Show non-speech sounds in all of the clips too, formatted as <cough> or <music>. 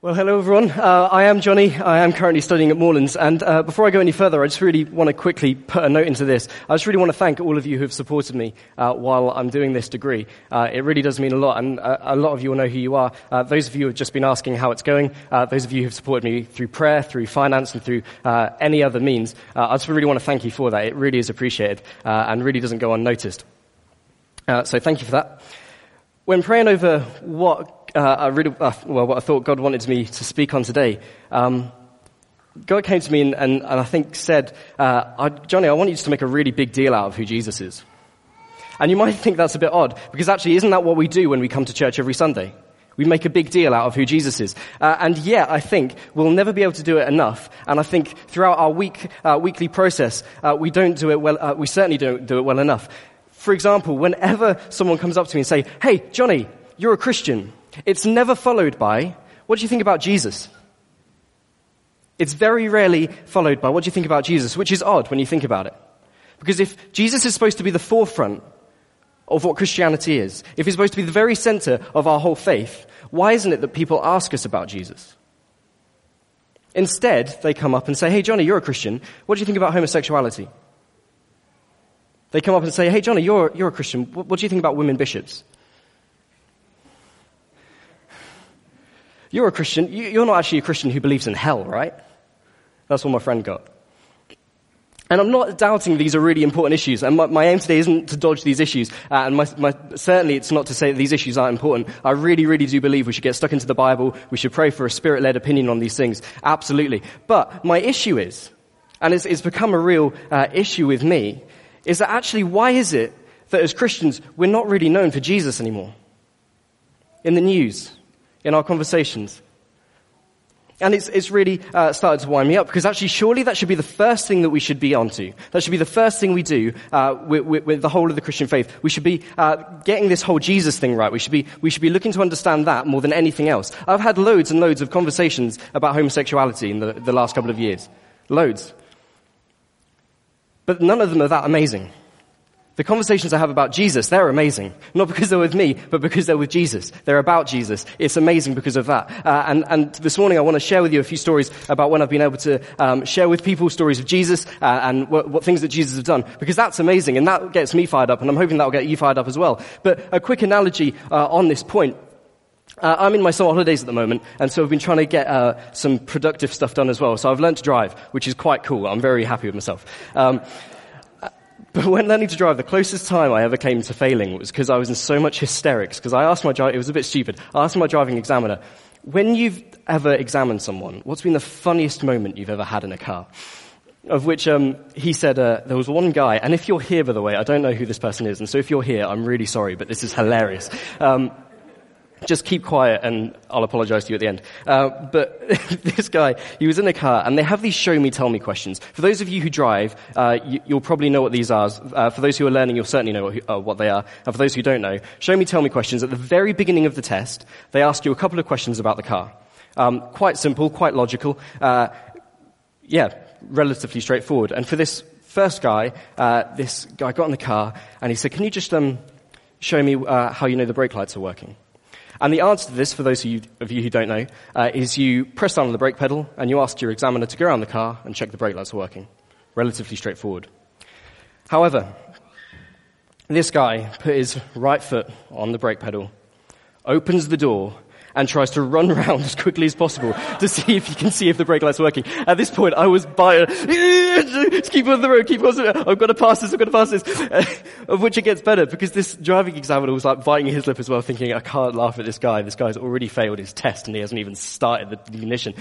Well, hello everyone. Uh, I am Johnny. I am currently studying at Moorlands. And uh, before I go any further, I just really want to quickly put a note into this. I just really want to thank all of you who have supported me uh, while I'm doing this degree. Uh, it really does mean a lot, and uh, a lot of you will know who you are. Uh, those of you who have just been asking how it's going, those of you who have supported me through prayer, through finance, and through any other means, I just really want to thank you for that. It really is appreciated and really doesn't go unnoticed. so thank you for that. When praying over what uh, I really, uh, well, what I thought God wanted me to speak on today, um, God came to me and, and, and I think said, uh, I, Johnny, I want you to make a really big deal out of who Jesus is. And you might think that's a bit odd, because actually, isn't that what we do when we come to church every Sunday? We make a big deal out of who Jesus is. Uh, and yet, I think we'll never be able to do it enough. And I think throughout our week, uh, weekly process, uh, we don't do it well, uh, we certainly don't do it well enough. For example, whenever someone comes up to me and say, Hey, Johnny, you're a Christian. It's never followed by, what do you think about Jesus? It's very rarely followed by, what do you think about Jesus? Which is odd when you think about it. Because if Jesus is supposed to be the forefront of what Christianity is, if he's supposed to be the very center of our whole faith, why isn't it that people ask us about Jesus? Instead, they come up and say, Hey, Johnny, you're a Christian. What do you think about homosexuality? They come up and say, Hey, Johnny, you're, you're a Christian. What, what do you think about women bishops? You're a Christian. You're not actually a Christian who believes in hell, right? That's what my friend got. And I'm not doubting these are really important issues. And my, my aim today isn't to dodge these issues. Uh, and my, my, certainly it's not to say that these issues aren't important. I really, really do believe we should get stuck into the Bible. We should pray for a spirit-led opinion on these things. Absolutely. But my issue is, and it's, it's become a real uh, issue with me, is that actually why is it that as Christians we're not really known for Jesus anymore? In the news, in our conversations. And it's, it's really uh, started to wind me up because actually, surely that should be the first thing that we should be onto. That should be the first thing we do uh, with, with, with, the whole of the Christian faith. We should be uh, getting this whole Jesus thing right. We should, be, we should be looking to understand that more than anything else. I've had loads and loads of conversations about homosexuality in the, the last couple of years. Loads. But none of them are that amazing. The conversations I have about Jesus, they're amazing. Not because they're with me, but because they're with Jesus. They're about Jesus. It's amazing because of that. Uh, and, and, this morning I want to share with you a few stories about when I've been able to um, share with people stories of Jesus uh, and what, what, things that Jesus has done. Because that's amazing and that gets me fired up and I'm hoping that will get you fired up as well. But a quick analogy uh, on this point. Uh, I'm in my summer holidays at the moment, and so I've been trying to get uh, some productive stuff done as well. So I've learned to drive, which is quite cool. I'm very happy with myself. Um, but when learning to drive, the closest time I ever came to failing was because I was in so much hysterics. Because I asked my driver, it was a bit stupid. I asked my driving examiner, when you've ever examined someone, what's been the funniest moment you've ever had in a car? Of which um, he said uh, there was one guy, and if you're here, by the way, I don't know who this person is, and so if you're here, I'm really sorry, but this is hilarious. Um, just keep quiet and I'll apologize to you at the end. Uh, but <laughs> this guy, he was in a car and they have these show me, tell me questions. For those of you who drive, uh, you, will probably know what these are. Uh, for those who are learning, you'll certainly know what, uh, what, they are. And for those who don't know, show me, tell me questions. At the very beginning of the test, they ask you a couple of questions about the car. Um, quite simple, quite logical. Uh, yeah, relatively straightforward. And for this first guy, uh, this guy got in the car and he said, can you just um, show me how you know the brake lights are working? And the answer to this, for those of you, of you who don't know, uh, is you press down on the brake pedal and you ask your examiner to go around the car and check the brake lights are working. Relatively straightforward. However, this guy put his right foot on the brake pedal, opens the door, and tries to run <laughs> around as quickly as possible to see if he can see if the brake light's are working. At this point, I was by <laughs> keep on the road, keep on the road. I've got to pass this, I've got to pass this. <laughs> Of which it gets better because this driving examiner was like biting his lip as well, thinking, I can't laugh at this guy. This guy's already failed his test and he hasn't even started the, the ignition.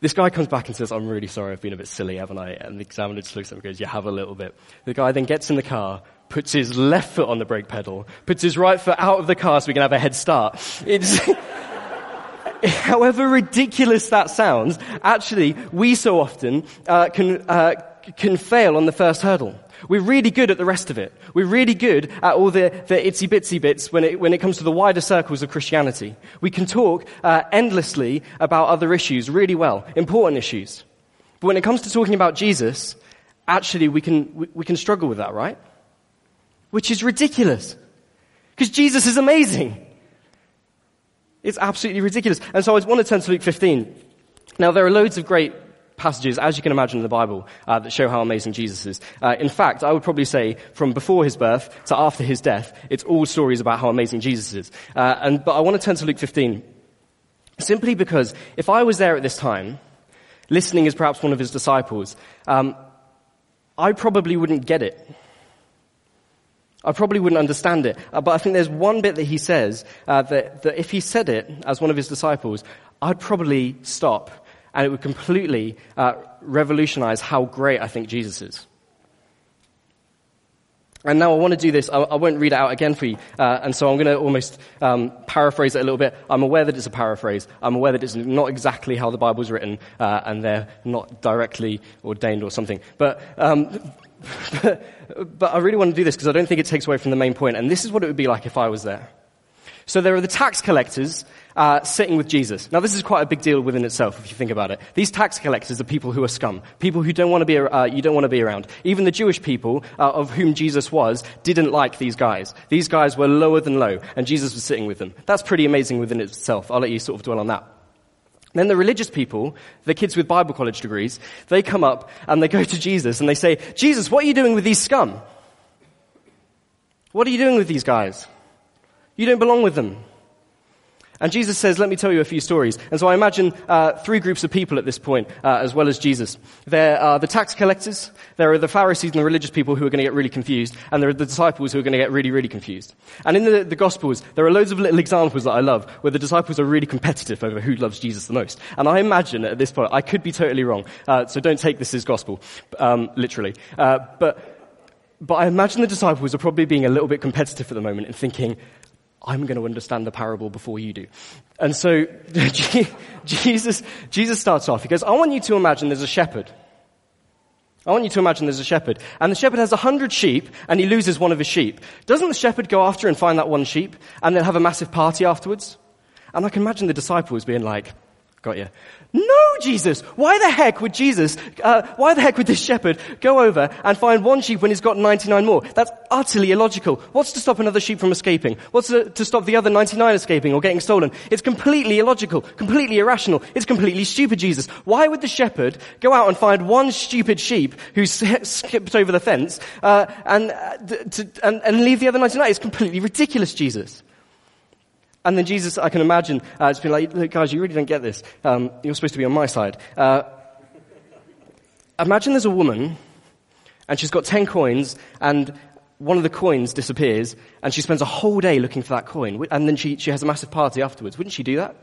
This guy comes back and says, I'm really sorry, I've been a bit silly, haven't I? And the examiner just looks at him and goes, you have a little bit. The guy then gets in the car, puts his left foot on the brake pedal, puts his right foot out of the car so we can have a head start. It's, <laughs> however ridiculous that sounds, actually, we so often uh, can, uh, can fail on the first hurdle. We're really good at the rest of it. We're really good at all the, the itsy bitsy bits when it, when it comes to the wider circles of Christianity. We can talk uh, endlessly about other issues really well, important issues. But when it comes to talking about Jesus, actually we can, we, we can struggle with that, right? Which is ridiculous. Because Jesus is amazing. It's absolutely ridiculous. And so I want to turn to Luke 15. Now, there are loads of great passages, as you can imagine in the Bible, uh, that show how amazing Jesus is. Uh, in fact, I would probably say from before his birth to after his death, it's all stories about how amazing Jesus is. Uh, and, but I want to turn to Luke 15 simply because if I was there at this time, listening as perhaps one of his disciples, um, I probably wouldn't get it. I probably wouldn't understand it. Uh, but I think there's one bit that he says uh, that, that if he said it as one of his disciples, I'd probably stop and it would completely uh, revolutionize how great I think Jesus is. And now I want to do this. I, I won't read it out again for you. Uh, and so I'm going to almost um, paraphrase it a little bit. I'm aware that it's a paraphrase. I'm aware that it's not exactly how the Bible's written, uh, and they're not directly ordained or something. But, um, <laughs> but, I really want to do this because I don't think it takes away from the main point. And this is what it would be like if I was there. So there are the tax collectors uh, sitting with Jesus. Now, this is quite a big deal within itself, if you think about it. These tax collectors are people who are scum, people who don't want to be, uh, you don't want to be around. Even the Jewish people uh, of whom Jesus was didn't like these guys. These guys were lower than low, and Jesus was sitting with them. That's pretty amazing within itself. I'll let you sort of dwell on that. Then the religious people, the kids with Bible college degrees, they come up and they go to Jesus and they say, Jesus, what are you doing with these scum? What are you doing with these guys? You don't belong with them. And Jesus says, let me tell you a few stories. And so I imagine uh, three groups of people at this point, uh, as well as Jesus. There are the tax collectors, there are the Pharisees and the religious people who are going to get really confused, and there are the disciples who are going to get really, really confused. And in the, the Gospels, there are loads of little examples that I love, where the disciples are really competitive over who loves Jesus the most. And I imagine at this point, I could be totally wrong, uh, so don't take this as gospel, um, literally. Uh, but but I imagine the disciples are probably being a little bit competitive at the moment and thinking, I'm going to understand the parable before you do. And so <laughs> Jesus, Jesus starts off. He goes, I want you to imagine there's a shepherd. I want you to imagine there's a shepherd. And the shepherd has a hundred sheep and he loses one of his sheep. Doesn't the shepherd go after and find that one sheep and then have a massive party afterwards? And I can imagine the disciples being like, got you. No, Jesus! Why the heck would Jesus, uh, why the heck would this shepherd go over and find one sheep when he's got 99 more? That's utterly illogical. What's to stop another sheep from escaping? What's to, to stop the other 99 escaping or getting stolen? It's completely illogical, completely irrational. It's completely stupid, Jesus. Why would the shepherd go out and find one stupid sheep who's <laughs> skipped over the fence uh, and, uh, to, and, and leave the other 99? It's completely ridiculous, Jesus. And then Jesus, I can imagine, uh, it's been like, look, guys, you really don't get this. Um, you're supposed to be on my side. Uh, imagine there's a woman, and she's got 10 coins, and one of the coins disappears, and she spends a whole day looking for that coin, and then she, she has a massive party afterwards. Wouldn't she do that?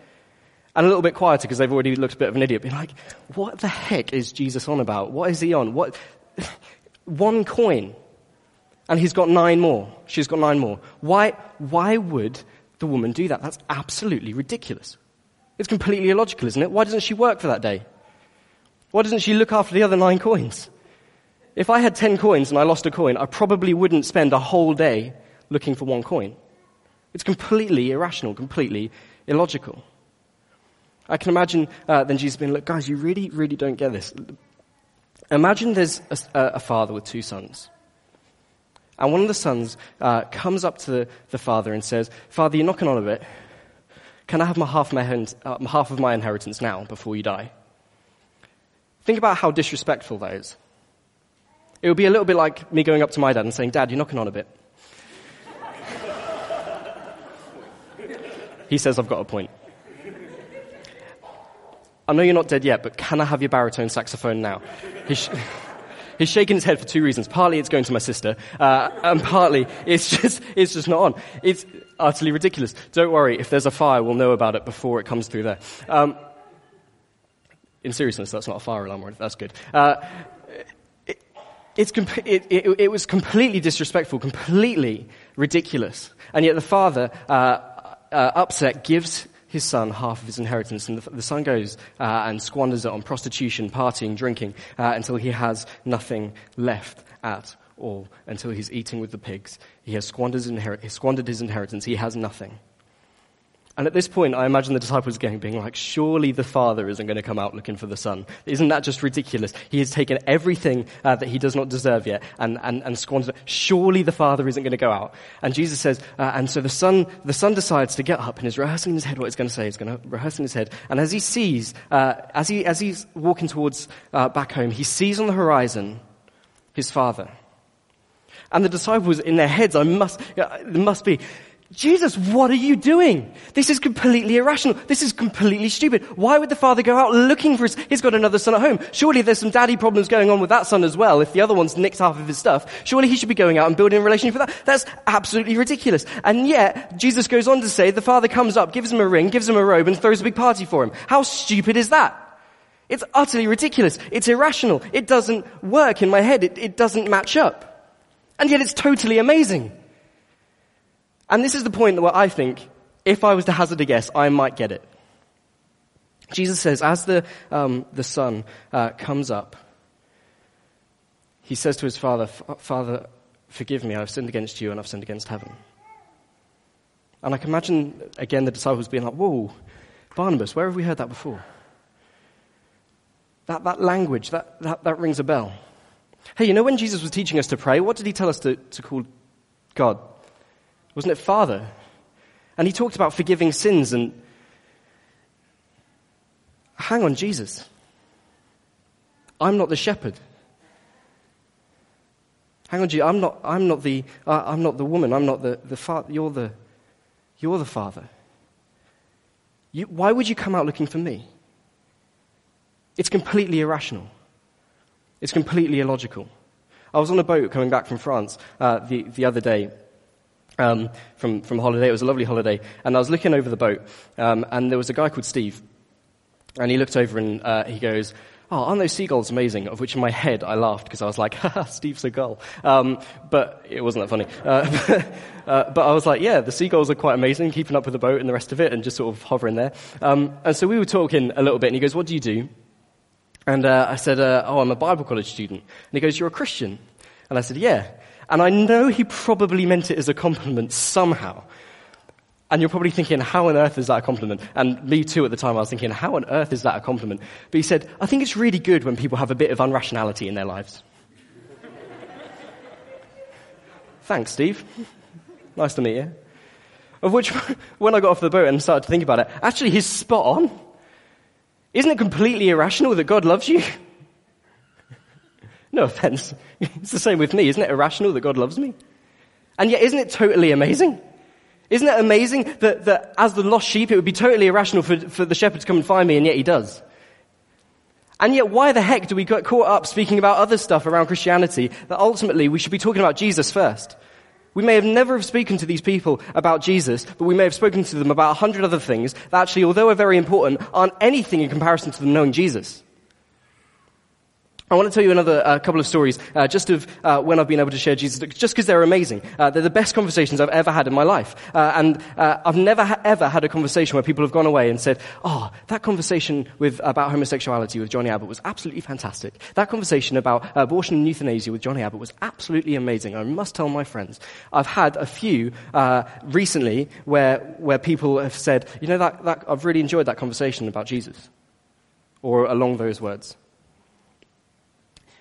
And a little bit quieter because they've already looked a bit of an idiot. Be like, what the heck is Jesus on about? What is he on? What? <laughs> one coin. And he's got nine more. She's got nine more. Why, why would the woman do that? That's absolutely ridiculous. It's completely illogical, isn't it? Why doesn't she work for that day? Why doesn't she look after the other nine coins? If I had ten coins and I lost a coin, I probably wouldn't spend a whole day looking for one coin. It's completely irrational, completely illogical. I can imagine uh, then Jesus being, look, guys, you really, really don't get this. Imagine there's a, a father with two sons. And one of the sons uh, comes up to the, the, father and says, Father, you're knocking on a bit. Can I have my half, my, uh, half of my inheritance now before you die? Think about how disrespectful that is. It would be a little bit like me going up to my dad and saying, Dad, you're knocking on a bit. <laughs> he says, I've got a point. I know you're not dead yet, but can I have your baritone saxophone now? He's shaking his head for two reasons. Partly it's going to my sister, uh, and partly it's <laughs> just, it's just not on. It's utterly ridiculous. Don't worry, if there's a fire, we'll know about it before it comes through there. Um, in seriousness, that's not a fire alarm, that's good. Uh, it, it's it, it, it, was completely disrespectful, completely ridiculous. And yet the father, uh, uh upset, gives his son half of his inheritance, and the, the son goes uh, and squanders it on prostitution, partying, drinking, uh, until he has nothing left at all, until he's eating with the pigs. He has squandered his, squandered his inheritance. He has nothing. And at this point, I imagine the disciples going, being like, surely the Father isn't going to come out looking for the Son. Isn't that just ridiculous? He has taken everything uh, that he does not deserve yet and, and, and squandered it. Surely the Father isn't going to go out. And Jesus says, uh, and so the Son, the Son decides to get up and is rehearsing in his head what he's going to say. He's going to rehearse in his head. And as he sees, uh, as, he, as he's walking towards uh, back home, he sees on the horizon his Father. And the disciples in their heads, I must, uh, there must be, Jesus, what are you doing? This is completely irrational. This is completely stupid. Why would the father go out looking for his, he's got another son at home. Surely there's some daddy problems going on with that son as well. If the other one's nicked half of his stuff, surely he should be going out and building a relationship with that. That's absolutely ridiculous. And yet, Jesus goes on to say, the father comes up, gives him a ring, gives him a robe, and throws a big party for him. How stupid is that? It's utterly ridiculous. It's irrational. It doesn't work in my head. It, it doesn't match up. And yet it's totally amazing. And this is the point where I think, if I was to hazard a guess, I might get it. Jesus says, as the, um, the son uh, comes up, he says to his father, Father, forgive me, I've sinned against you and I've sinned against heaven. And I can imagine, again, the disciples being like, Whoa, Barnabas, where have we heard that before? That, that language, that, that, that rings a bell. Hey, you know when Jesus was teaching us to pray, what did he tell us to, to call God? Wasn't it Father? And he talked about forgiving sins and hang on, Jesus. I'm not the shepherd. Hang on, Jesus. I'm not, I'm not the, uh, I'm not the woman. I'm not the, the father. You're the, you're the father. You, why would you come out looking for me? It's completely irrational. It's completely illogical. I was on a boat coming back from France uh, the, the other day, um, from, from holiday. It was a lovely holiday. And I was looking over the boat, um, and there was a guy called Steve. And he looked over and uh, he goes, Oh, aren't those seagulls amazing? Of which in my head I laughed because I was like, <laughs> haha, Steve's a gull. Um, but it wasn't that funny. Uh, <laughs> uh, but I was like, yeah, the seagulls are quite amazing, keeping up with the boat and the rest of it and just sort of hovering there. Um, and so we were talking a little bit and he goes, what do you do? And uh, I said, uh, oh, I'm a Bible college student. And he goes, you're a Christian? And I said, yeah. And I know he probably meant it as a compliment somehow. And you're probably thinking, how on earth is that a compliment? And me too at the time, I was thinking, how on earth is that a compliment? But he said, I think it's really good when people have a bit of unrationality in their lives. Thanks, Steve. Nice to meet you. Of which, <laughs> when I got off the boat and started to think about it, actually he's spot on. Isn't it completely irrational that God loves you? No offense. <laughs> It's the same with me. Isn't it irrational that God loves me? And yet, isn't it totally amazing? Isn't it amazing that, that as the lost sheep, it would be totally irrational for, for the shepherd to come and find me, and yet he does? And yet, why the heck do we get caught up speaking about other stuff around Christianity that ultimately we should be talking about Jesus first? We may have never have spoken to these people about Jesus, but we may have spoken to them about a hundred other things that actually, although are very important, aren't anything in comparison to them knowing Jesus. I want to tell you another uh, couple of stories uh, just of uh, when I've been able to share Jesus, just because they're amazing. Uh, they're the best conversations I've ever had in my life. Uh, and uh, I've never ha- ever had a conversation where people have gone away and said, oh, that conversation with, about homosexuality with Johnny Abbott was absolutely fantastic. That conversation about abortion and euthanasia with Johnny Abbott was absolutely amazing. I must tell my friends. I've had a few recently where, where people have said, you know, that, that, I've really enjoyed that conversation about Jesus. Or along those words.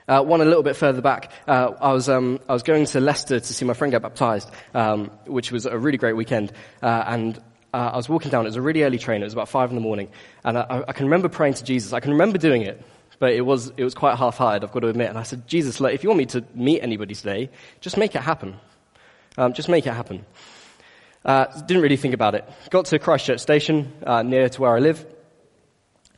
Uh, one a little bit further back, uh, I, was, um, I was going to Leicester to see my friend get baptized, um, which was a really great weekend. Uh, and uh, I was walking down. It was a really early train. It was about five in the morning. And I, I can remember praying to Jesus. I can remember doing it, but it was, it was quite half-hearted, I've got to admit. And I said, Jesus, if you want me to meet anybody today, just make it happen. Um, just make it happen. Uh, didn't really think about it. Got to Christchurch Station, uh, near to where I live.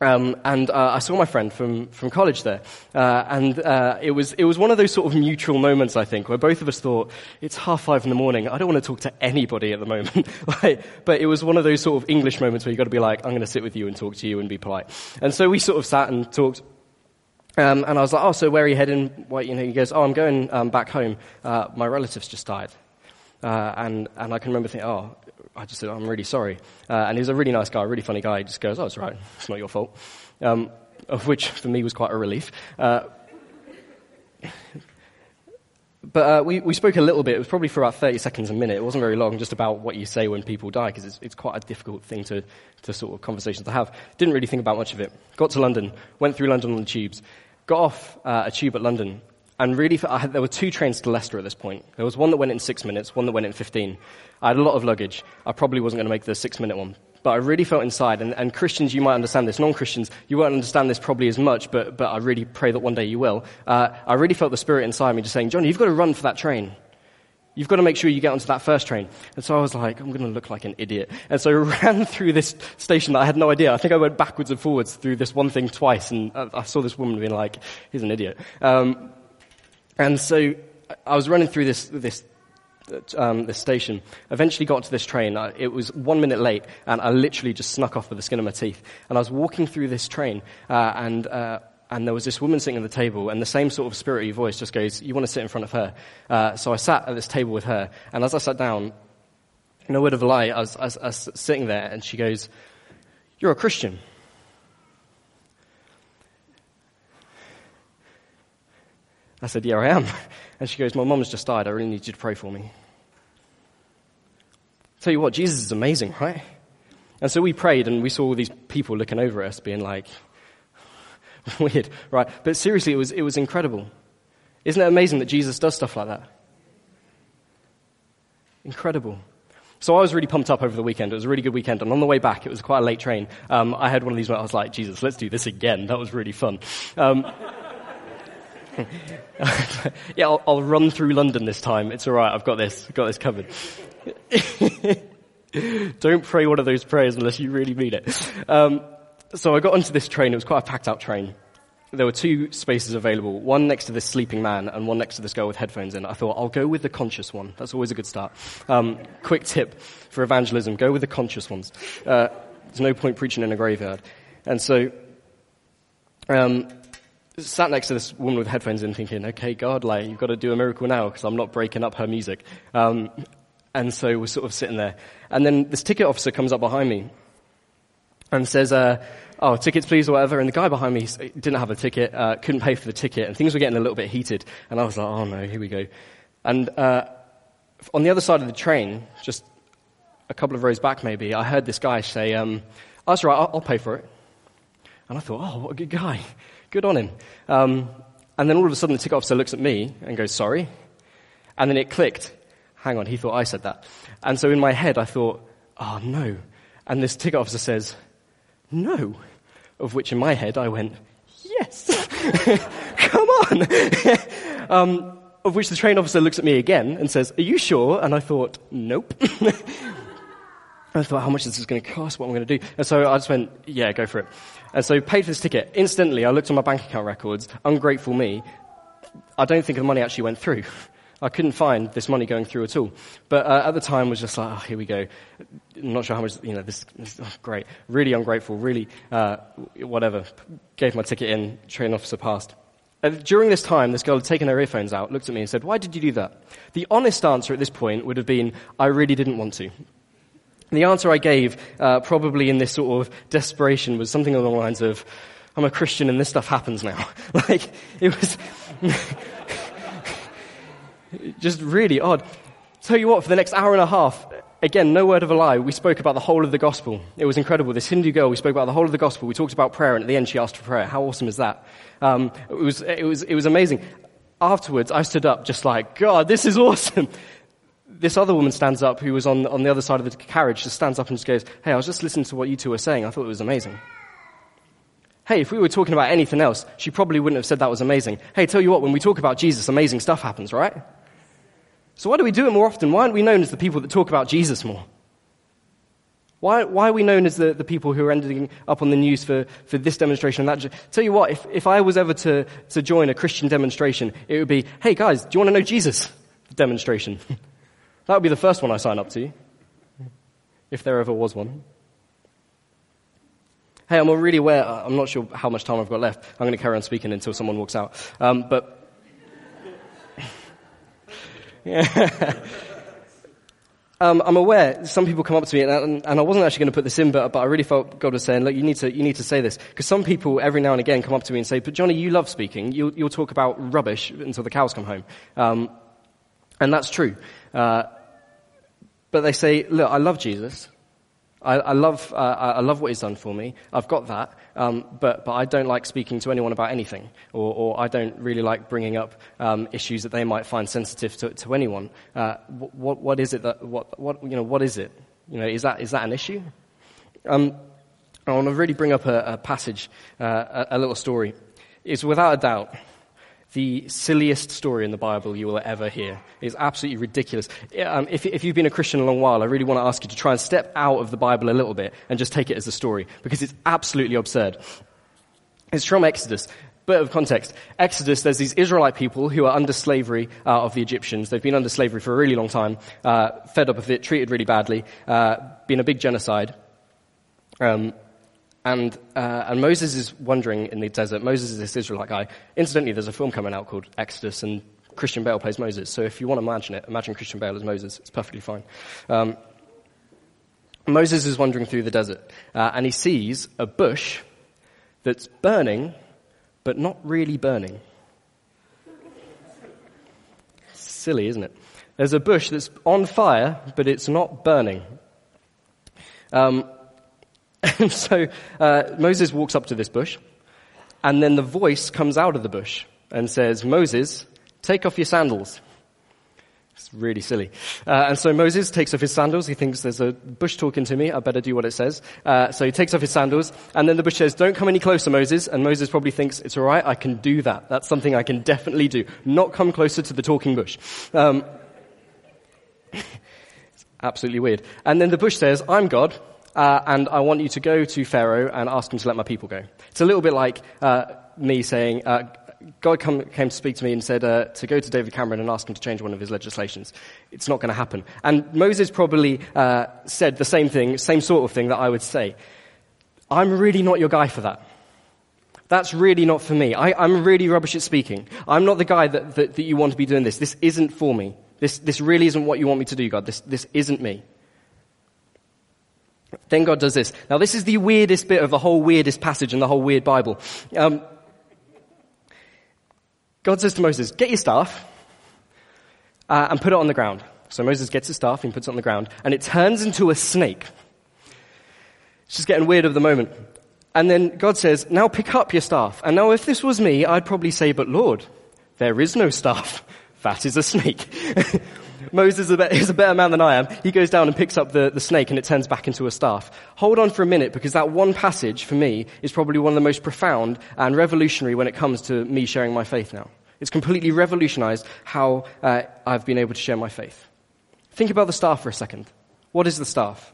Um, and uh, I saw my friend from, from college there. Uh, and uh, it, was, it was one of those sort of mutual moments, I think, where both of us thought, it's half five in the morning. I don't want to talk to anybody at the moment. <laughs> like, but it was one of those sort of English moments where you've got to be like, I'm going to sit with you and talk to you and be polite. And so we sort of sat and talked. Um, and I was like, oh, so where are you heading? What, you know, he goes, oh, I'm going um, back home. Uh, my relatives just died. Uh, and, and I can remember thinking, oh, I just said, I'm really sorry. Uh, and he was a really nice guy, a really funny guy. He just goes, oh, it's right. It's not your fault. Um, of which, for me, was quite a relief. Uh, But uh, we, we spoke a little bit. It was probably for about 30 seconds a minute. It wasn't very long, just about what you say when people die, because it's, it's quite a difficult thing to, to sort of conversations to have. Didn't really think about much of it. Got to London, went through London on the tubes, got off uh, a tube at London, and really, had, there were two trains to Leicester at this point. There was one that went in six minutes, one that went in 15. I had a lot of luggage. I probably wasn't going to make the six minute one. But I really felt inside, and, and Christians, you might understand this. Non Christians, you won't understand this probably as much, but, but I really pray that one day you will. Uh, I really felt the spirit inside me just saying, Johnny, you've got to run for that train. You've got to make sure you get onto that first train. And so I was like, I'm going to look like an idiot. And so I <laughs> ran through this station that I had no idea. I think I went backwards and forwards through this one thing twice, and I, I saw this woman being like, he's an idiot. Um, and so I was running through this, this, um, this station. Eventually got to this train. It was one minute late, and I literally just snuck off with the skin of my teeth. And I was walking through this train, uh, and, uh, and there was this woman sitting at the table, and the same sort of spirity voice just goes, You want to sit in front of her? Uh, so I sat at this table with her, and as I sat down, no word of a lie, I was, I, was, I was sitting there, and she goes, You're a Christian. I said, Yeah, I am. <laughs> And she goes, My mum's just died. I really need you to pray for me. Tell you what, Jesus is amazing, right? And so we prayed and we saw all these people looking over us being like, <laughs> weird, right? But seriously, it was, it was incredible. Isn't it amazing that Jesus does stuff like that? Incredible. So I was really pumped up over the weekend. It was a really good weekend. And on the way back, it was quite a late train. Um, I had one of these where I was like, Jesus, let's do this again. That was really fun. Um, <laughs> <laughs> yeah, I'll, I'll, run through London this time. It's all right. I've got this. I've got this covered. <laughs> Don't pray one of those prayers unless you really mean it. Um, so I got onto this train. It was quite a packed out train. There were two spaces available, one next to this sleeping man and one next to this girl with headphones in. I thought, I'll go with the conscious one. That's always a good start. Um, quick tip for evangelism, go with the conscious ones. Uh, there's no point preaching in a graveyard. And so, um, sat next to this woman with headphones in thinking, okay, God, like, you've got to do a miracle now because I'm not breaking up her music. Um, and so we're sort of sitting there. And then this ticket officer comes up behind me and says, uh, oh, tickets please or whatever. And the guy behind me didn't have a ticket, uh, couldn't pay for the ticket, and things were getting a little bit heated. And I was like, oh no, here we go. And uh, on the other side of the train, just a couple of rows back maybe, I heard this guy say, um, oh, that's right, I'll, I'll pay for it. And I thought, oh, what a good guy. Good on him. Um, and then all of a sudden the ticket officer looks at me and goes, sorry. And then it clicked. Hang on, he thought I said that. And so in my head I thought, oh no. And this ticket officer says, no. Of which in my head I went, yes. <laughs> Come on. <laughs> um, of which the train officer looks at me again and says, are you sure? And I thought, nope. <laughs> I thought, how much is this going to cost? What am I going to do? And so I just went, yeah, go for it. And so paid for this ticket. Instantly, I looked on my bank account records. Ungrateful me. I don't think the money actually went through. <laughs> I couldn't find this money going through at all. But uh, at the time, was just like, oh, here we go. I'm not sure how much, you know, this, this oh, great. Really ungrateful, really, uh, whatever. Gave my ticket in, train officer passed. Uh, during this time, this girl had taken her earphones out, looked at me and said, why did you do that? The honest answer at this point would have been, I really didn't want to. The answer I gave, uh, probably in this sort of desperation, was something along the lines of, I'm a Christian and this stuff happens now. <laughs> like, it was <laughs> just really odd. Tell you what, for the next hour and a half, again, no word of a lie, we spoke about the whole of the gospel. It was incredible. This Hindu girl, we spoke about the whole of the gospel. We talked about prayer, and at the end, she asked for prayer. How awesome is that? Um, it, was, it, was, it was amazing. Afterwards, I stood up just like, God, this is awesome this other woman stands up who was on, on the other side of the carriage, just stands up and just goes, Hey, I was just listening to what you two were saying. I thought it was amazing. Hey, if we were talking about anything else, she probably wouldn't have said that was amazing. Hey, tell you what, when we talk about Jesus, amazing stuff happens, right? So why do we do it more often? Why aren't we known as the people that talk about Jesus more? Why, why are we known as the, the people who are ending up on the news for, for this demonstration and that? Tell you what, if, if I was ever to, to join a Christian demonstration, it would be, hey guys, do you want to know Jesus? <laughs> Demonstration. <laughs> That would be the first one I sign up to, if there ever was one. Hey, I'm really aware, uh, I'm not sure how much time I've got left. I'm going to carry on speaking until someone walks out. Um, but, <laughs> yeah. <laughs> Um, I'm aware some people come up to me, and, and, I wasn't actually going to put this in, but, but I really felt God was saying, look, you need to, you need to say this. Because some people every now and again come up to me and say, but Johnny, you love speaking. You'll, you'll talk about rubbish until the cows come home. Um, And that's true. Uh, but they say, look, I love Jesus. I, I love, uh, I love what he's done for me. I've got that. Um, but, but I don't like speaking to anyone about anything. Or, or I don't really like bringing up um, issues that they might find sensitive to, to anyone. Uh, what, what is it that, what, what, you know, what is it? You know, is that, is that an issue? Um, I want to really bring up a, a passage, uh, a, a little story. It's without a doubt the silliest story in the Bible you will ever hear. It's absolutely ridiculous. Um, if, if, you've been a Christian a long while, I really want to ask you to try and step out of the Bible a little bit and just take it as a story, because it's absolutely absurd. It's from Exodus. Bit of context. Exodus, there's these Israelite people who are under slavery uh, of the Egyptians. They've been under slavery for a really long time, uh, fed up with it, treated really badly, uh, been a big genocide. Um, and, uh, and Moses is wandering in the desert. Moses is this Israelite guy. Incidentally, there's a film coming out called Exodus, and Christian Bale plays Moses. So if you want to imagine it, imagine Christian Bale as Moses. It's perfectly fine. Um, Moses is wandering through the desert, uh, and he sees a bush that's burning, but not really burning. Silly, isn't it? There's a bush that's on fire, but it's not burning. Um, <laughs> and so uh, Moses walks up to this bush, and then the voice comes out of the bush and says, Moses, take off your sandals. It's really silly. Uh, and so Moses takes off his sandals. He thinks there's a bush talking to me. I better do what it says. Uh, so he takes off his sandals. And then the bush says, don't come any closer, Moses. And Moses probably thinks, it's all right. I can do that. That's something I can definitely do. Not come closer to the talking bush. Um, <laughs> it's absolutely weird. And then the bush says, I'm God uh, and I want you to go to Pharaoh and ask him to let my people go. It's a little bit like uh, me saying, uh, God come, came to speak to me and said uh, to go to David Cameron and ask him to change one of his legislations. It's not going to happen. And Moses probably uh, said the same thing, same sort of thing that I would say. I'm really not your guy for that. That's really not for me. I, am really rubbish at speaking. I'm not the guy that, that, that you want to be doing this. This isn't for me. This, this really isn't what you want me to do, God. This, this isn't me. Then God does this. Now, this is the weirdest bit of the whole weirdest passage in the whole weird Bible. Um, God says to Moses, Get your staff uh, and put it on the ground. So Moses gets his staff and puts it on the ground, and it turns into a snake. It's just getting weird at the moment. And then God says, Now pick up your staff. And now, if this was me, I'd probably say, But Lord, there is no staff. That is a snake. <laughs> Moses <laughs> is a better man than I am. He goes down and picks up the, the snake and it turns back into a staff. Hold on for a minute because that one passage for me is probably one of the most profound and revolutionary when it comes to me sharing my faith now. It's completely revolutionized how uh, I've been able to share my faith. Think about the staff for a second. What is the staff?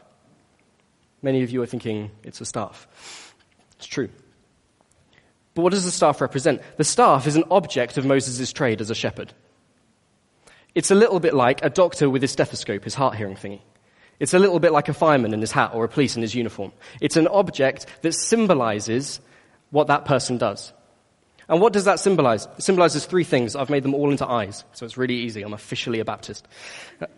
Many of you are thinking it's a staff. It's true. But what does the staff represent? The staff is an object of Moses' trade as a shepherd. It's a little bit like a doctor with his stethoscope, his heart hearing thingy. It's a little bit like a fireman in his hat or a police in his uniform. It's an object that symbolizes what that person does. And what does that symbolize? It symbolizes three things. I've made them all into eyes, so it's really easy. I'm officially a Baptist. <laughs>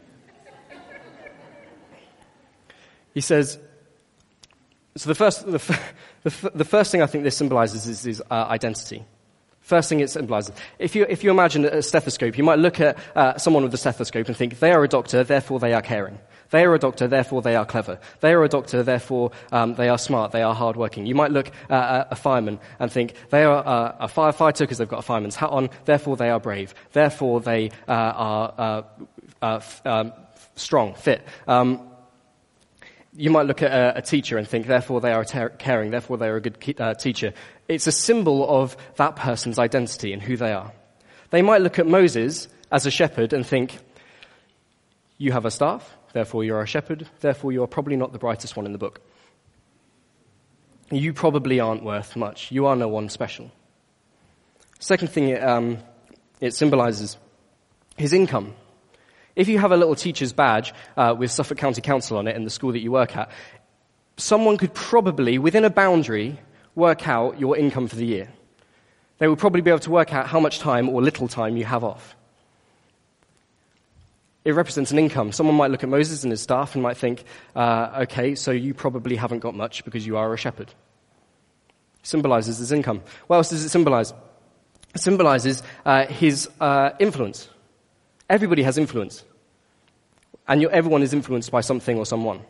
He says, so the first, the, <laughs> the, the first thing I think this symbolizes is, is uh, identity. First thing it symbolizes. If you, if you imagine a stethoscope, you might look at uh, someone with a stethoscope and think, they are a doctor, therefore they are caring. They are a doctor, therefore they are clever. They are a doctor, therefore um, they are smart, they are hardworking. You might look at a fireman and think, they are uh, a firefighter because they've got a fireman's hat on, therefore they are brave. Therefore they uh, are uh, uh, um, strong, fit. Um, you might look at a, a, teacher and think, therefore they are ter- caring, therefore they are a good ki- uh, teacher. It's a symbol of that person's identity and who they are. They might look at Moses as a shepherd and think, you have a staff, therefore you're a shepherd, therefore you are probably not the brightest one in the book. You probably aren't worth much. You are no one special. Second thing it, um, it symbolizes his income. If you have a little teacher's badge uh, with Suffolk County Council on it in the school that you work at, someone could probably, within a boundary, work out your income for the year. They would probably be able to work out how much time or little time you have off. It represents an income. Someone might look at Moses and his staff and might think, uh, okay, so you probably haven't got much because you are a shepherd. Symbolizes his income. What else does it symbolize? It symbolizes uh, his uh, influence Everybody has influence. And everyone is influenced by something or someone.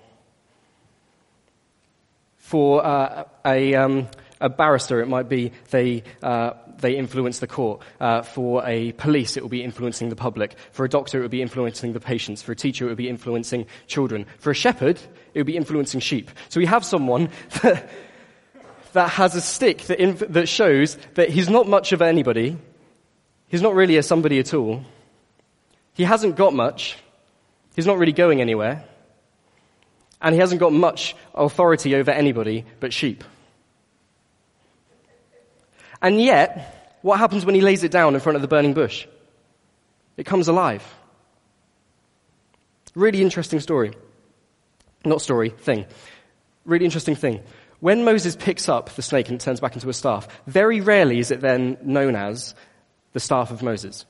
For uh, a, um, a barrister, it might be they, uh, they influence the court. Uh, for a police, it will be influencing the public. For a doctor, it would be influencing the patients. For a teacher, it would be influencing children. For a shepherd, it would be influencing sheep. So we have someone <laughs> that, that has a stick that, inf- that shows that he's not much of anybody. He's not really a somebody at all. He hasn't got much. He's not really going anywhere. And he hasn't got much authority over anybody but sheep. And yet, what happens when he lays it down in front of the burning bush? It comes alive. Really interesting story. Not story, thing. Really interesting thing. When Moses picks up the snake and turns back into a staff, very rarely is it then known as the staff of Moses.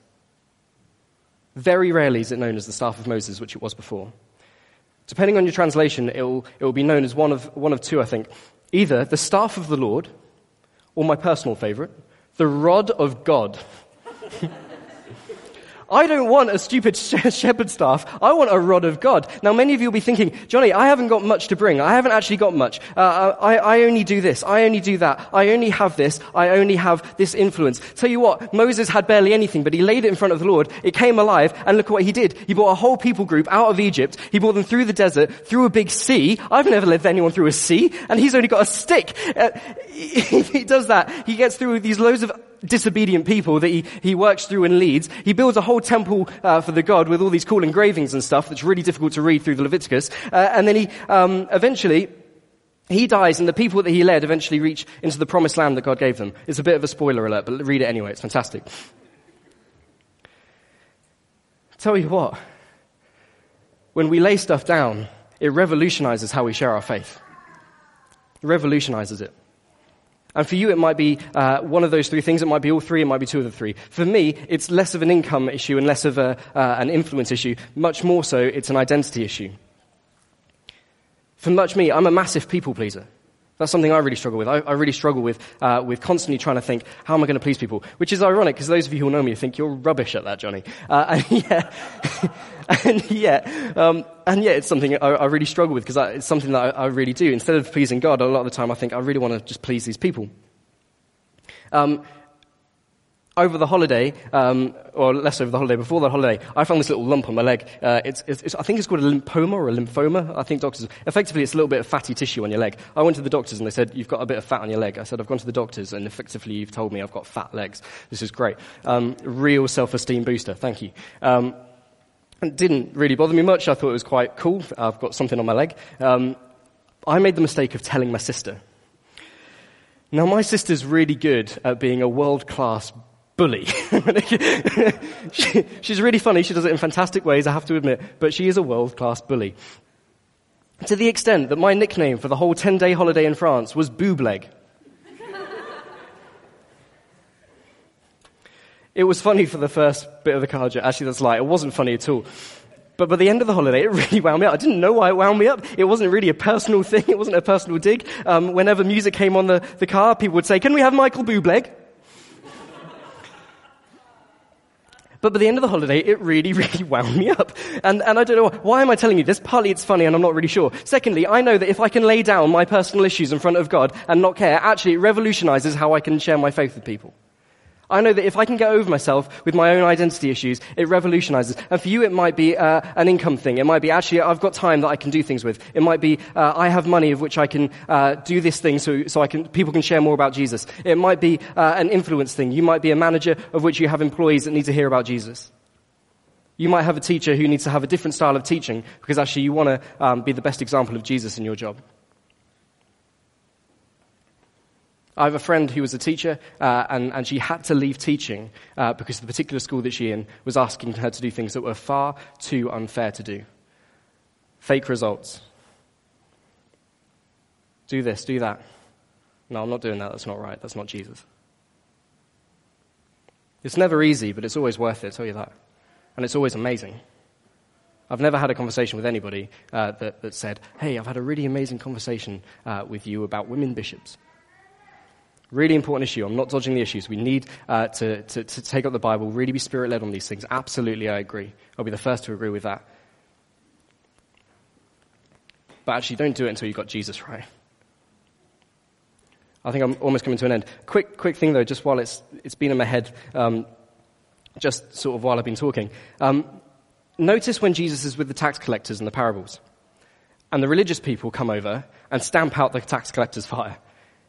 Very rarely is it known as the staff of Moses, which it was before. Depending on your translation, it will, it will be known as one of, one of two, I think. Either the staff of the Lord, or my personal favorite, the rod of God. <laughs> I don't want a stupid <laughs> shepherd staff. I want a rod of God. Now, many of you will be thinking, Johnny, I haven't got much to bring. I haven't actually got much. Uh, I, I only do this. I only do that. I only have this. I only have this influence. Tell you what, Moses had barely anything, but he laid it in front of the Lord. It came alive, and look what he did. He brought a whole people group out of Egypt. He brought them through the desert, through a big sea. I've never led anyone through a sea, and he's only got a stick. Uh, <laughs> he does that. He gets through these loads of disobedient people that he, he works through and leads. He builds a whole temple uh, for the god with all these cool engravings and stuff that's really difficult to read through the Leviticus. Uh, and then he um, eventually he dies, and the people that he led eventually reach into the promised land that God gave them. It's a bit of a spoiler alert, but read it anyway. It's fantastic. Tell you what, when we lay stuff down, it revolutionizes how we share our faith. It revolutionizes it. And for you, it might be uh, one of those three things. It might be all three. It might be two of the three. For me, it's less of an income issue and less of a, uh, an influence issue. Much more so, it's an identity issue. For much me, I'm a massive people pleaser. That's something I really struggle with. I, I really struggle with, uh, with constantly trying to think, how am I going to please people? Which is ironic, because those of you who know me think you're rubbish at that, Johnny. Uh, and <laughs> yet, and yet, um, and yet it's something I, I really struggle with, because it's something that I, I, really do. Instead of pleasing God, a lot of the time I think I really want to just please these people. Um, over the holiday, um, or less over the holiday, before the holiday, I found this little lump on my leg. Uh, it's, it's, it's, I think it's called a lipoma or a lymphoma. I think doctors, effectively it's a little bit of fatty tissue on your leg. I went to the doctors and they said, you've got a bit of fat on your leg. I said, I've gone to the doctors and effectively you've told me I've got fat legs. This is great. Um, real self-esteem booster. Thank you. Um, it didn't really bother me much. I thought it was quite cool. I've got something on my leg. Um, I made the mistake of telling my sister. Now, my sister's really good at being a world-class bully. <laughs> she, she's really funny. She does it in fantastic ways, I have to admit, but she is a world-class bully. To the extent that my nickname for the whole 10-day holiday in France was Boobleg. it was funny for the first bit of the car journey. Actually, that's lie. It wasn't funny at all. But by the end of the holiday, it <laughs> really wound me up. I didn't know why it wound me up. It wasn't really a personal thing. It wasn't a personal dig. Um, whenever music came on the, the car, people would say, can we have Michael Bublé? But by the end of the holiday, it really, <laughs> really wound me up. And, and I don't know, why am I telling you this? Partly it's funny and I'm not really sure. Secondly, I know that if I can lay down my personal issues in front of God and not care, actually it revolutionizes how I can share my faith with people. I know that if I can get over myself with my own identity issues, it revolutionizes. And for you, it might be uh, an income thing. It might be actually I've got time that I can do things with. It might be uh, I have money of which I can uh, do this thing so, so I can, people can share more about Jesus. It might be uh, an influence thing. You might be a manager of which you have employees that need to hear about Jesus. You might have a teacher who needs to have a different style of teaching because actually you want to um, be the best example of Jesus in your job. I have a friend who was a teacher, uh, and, and she had to leave teaching uh, because the particular school that she in was asking her to do things that were far too unfair to do. Fake results. Do this, do that. No, I'm not doing that. That's not right. That's not Jesus. It's never easy, but it's always worth it, I'll tell you that. And it's always amazing. I've never had a conversation with anybody uh, that, that said, Hey, I've had a really amazing conversation uh, with you about women bishops Really important issue. I'm not dodging the issues. We need uh, to, to, to take up the Bible, really be spirit led on these things. Absolutely, I agree. I'll be the first to agree with that. But actually, don't do it until you've got Jesus right. I think I'm almost coming to an end. Quick, quick thing though, just while it's, it's been in my head, um, just sort of while I've been talking. Um, notice when Jesus is with the tax collectors in the parables, and the religious people come over and stamp out the tax collectors' fire.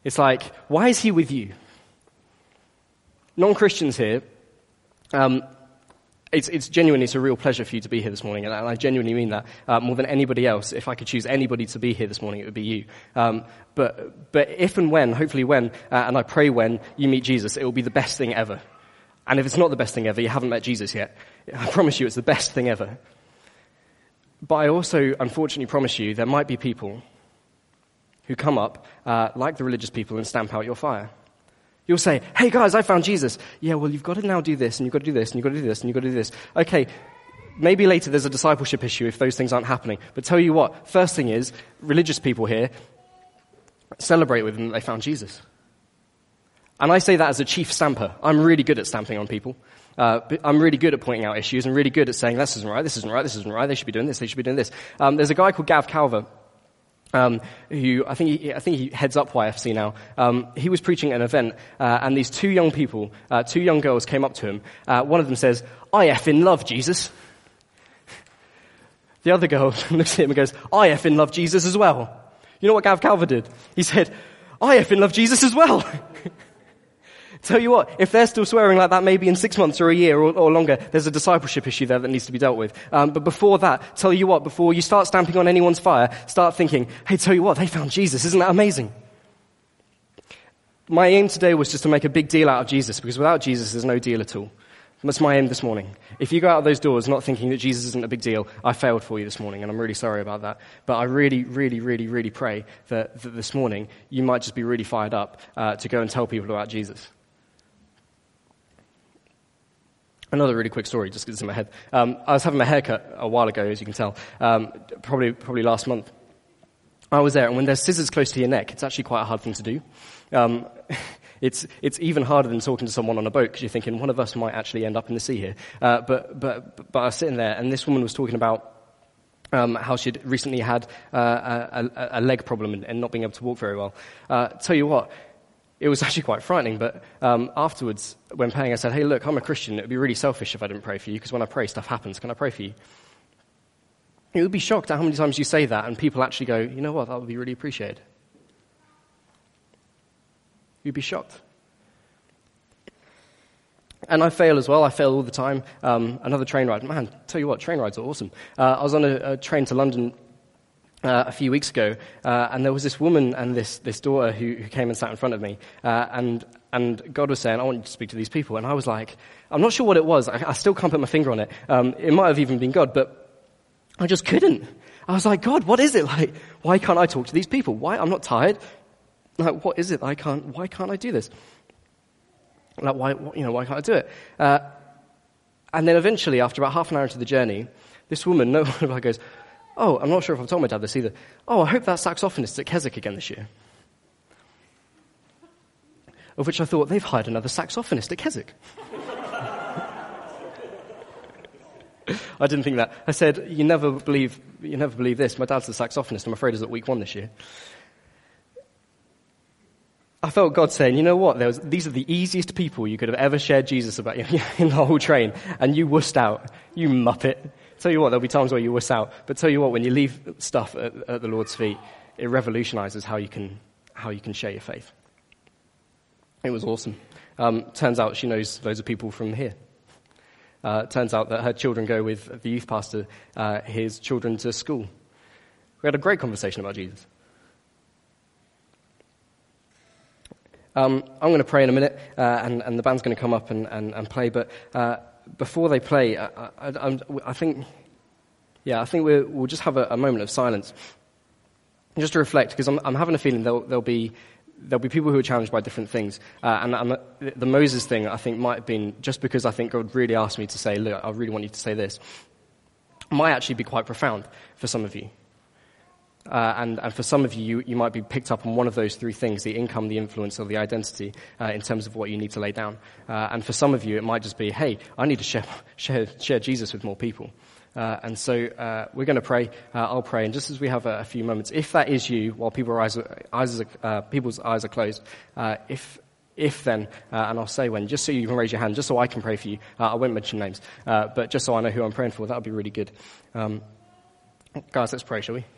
It's like, why is he with you? Non Christians here, um, it's, it's genuinely, it's a real pleasure for you to be here this morning, and I genuinely mean that uh, more than anybody else. If I could choose anybody to be here this morning, it would be you. Um, but, but if and when, hopefully when, uh, and I pray when you meet Jesus, it will be the best thing ever. And if it's not the best thing ever, you haven't met Jesus yet. I promise you, it's the best thing ever. But I also, unfortunately, promise you, there might be people who come up, uh, like the religious people, and stamp out your fire. You'll say, hey guys, I found Jesus. Yeah, well, you've got to now do this, and you've got to do this, and you've got to do this, and you've got to do this. Okay, maybe later there's a discipleship issue if those things aren't happening. But tell you what, first thing is, religious people here celebrate with them that they found Jesus. And I say that as a chief stamper. I'm really good at stamping on people. Uh, I'm really good at pointing out issues and really good at saying this isn't right, this isn't right, this isn't right, they should be doing this, they should be doing this. Um, there's a guy called Gav Calver um, who I think, he, I think he heads up YFC now. Um, he was preaching at an event, uh, and these two young people, uh, two young girls, came up to him. Uh, one of them says, "I f in love Jesus." The other girl <laughs> looks at him and goes, "I f in love Jesus as well." You know what Gav Calver did? He said, "I f in love Jesus as well." <laughs> Tell you what, if they're still swearing like that, maybe in six months or a year or, or longer, there's a discipleship issue there that needs to be dealt with. Um, but before that, tell you what, before you start stamping on anyone's fire, start thinking, hey, tell you what, they found Jesus. Isn't that amazing? My aim today was just to make a big deal out of Jesus, because without Jesus, there's no deal at all. That's my aim this morning. If you go out of those doors not thinking that Jesus isn't a big deal, I failed for you this morning, and I'm really sorry about that. But I really, really, really, really pray that, that this morning you might just be really fired up uh, to go and tell people about Jesus. Another really quick story, just because it's in my head. Um, I was having my haircut a while ago, as you can tell, um, probably, probably last month. I was there, and when there's scissors close to your neck, it's actually quite a hard thing to do. Um, <laughs> it's, it's even harder than talking to someone on a boat, because you're thinking, one of us might actually end up in the sea here. Uh, but, but, but I was sitting there, and this woman was talking about um, how she'd recently had uh, a, a, leg problem and, and, not being able to walk very well. Uh, tell you what, it was <laughs> actually quite frightening. But um, afterwards, when praying, I said, Hey, look, I'm a Christian. It would be really selfish if I didn't pray for you, because when I pray, stuff happens. Can I pray for you? You would be shocked at how many times you say that, and people actually go, You know what? That would be really appreciated. You'd be shocked. And I fail as well. I fail all the time. Um, another train ride. Man, tell you what, train rides are awesome. Uh, I was on a, a train to London uh, a few weeks ago, uh, and there was this woman and this, this daughter who, who came and sat in front of me, uh, and, and God was saying, I want you to speak to these people. And I was like, I'm not sure what it was. I, I still can't put my finger on it. Um, it might have even been God, but I just couldn't. I was like, God, what is it? Like, why can't I talk to these people? Why? I'm not tired. Like, what is it? I can't, why can't I do this? Like, why, you know, why can't I do it? Uh, and then eventually, after about half an hour into the journey, this woman, <laughs> no one goes, Oh, I'm not sure if I've told my dad this either. Oh, I hope that saxophonist's at Keswick again this year. Of which I thought, they've hired another saxophonist at Keswick. <laughs> I didn't think that. I said, you never believe, you never believe this. My dad's the saxophonist. I'm afraid he's at week one this year. I felt God saying, you know what? Was, these are the easiest people you could have ever shared Jesus about <laughs> in the whole train, and you wussed out. You muppet. Tell you what, there'll be times where you wuss out, but tell you what, when you leave stuff at, at the Lord's feet, it revolutionizes how you can, how you can share your faith. It was awesome. Um, turns out she knows loads of people from here. Uh, turns out that her children go with the youth pastor, uh, his children to school. We had a great conversation about Jesus. Um, I'm going to pray in a minute, uh, and, and, the band's going to come up and, and, and play. But uh, before they play, I, I, I think, yeah, I think we will just have a, a, moment of silence, just to reflect, because I'm, I'm, having a feeling there'll, there'll, be there'll be people who are challenged by different things. Uh, and, and the, the Moses thing, I think, might have been just because I think God really asked me to say, look, I really want you to say this, might actually be quite profound for some of you. Uh, and, and, for some of you, you, might be picked up on one of those three things the income, the influence, or the identity uh, in terms of what you need to lay down. Uh, and for some of you, it might just be, hey, I need to share, <laughs> share, share Jesus with more people. Uh, and so uh, we're going to pray. Uh, I'll pray. And just as we have a, a, few moments, if that is you, while people eyes, eyes are, people's eyes are closed, if if then, uh, and I'll say when, just so you can raise your hand, just so I can pray for you. Uh, I won't mention names, uh, but just so I know who I'm praying for, that would be really good. Um, guys, let's pray, shall we?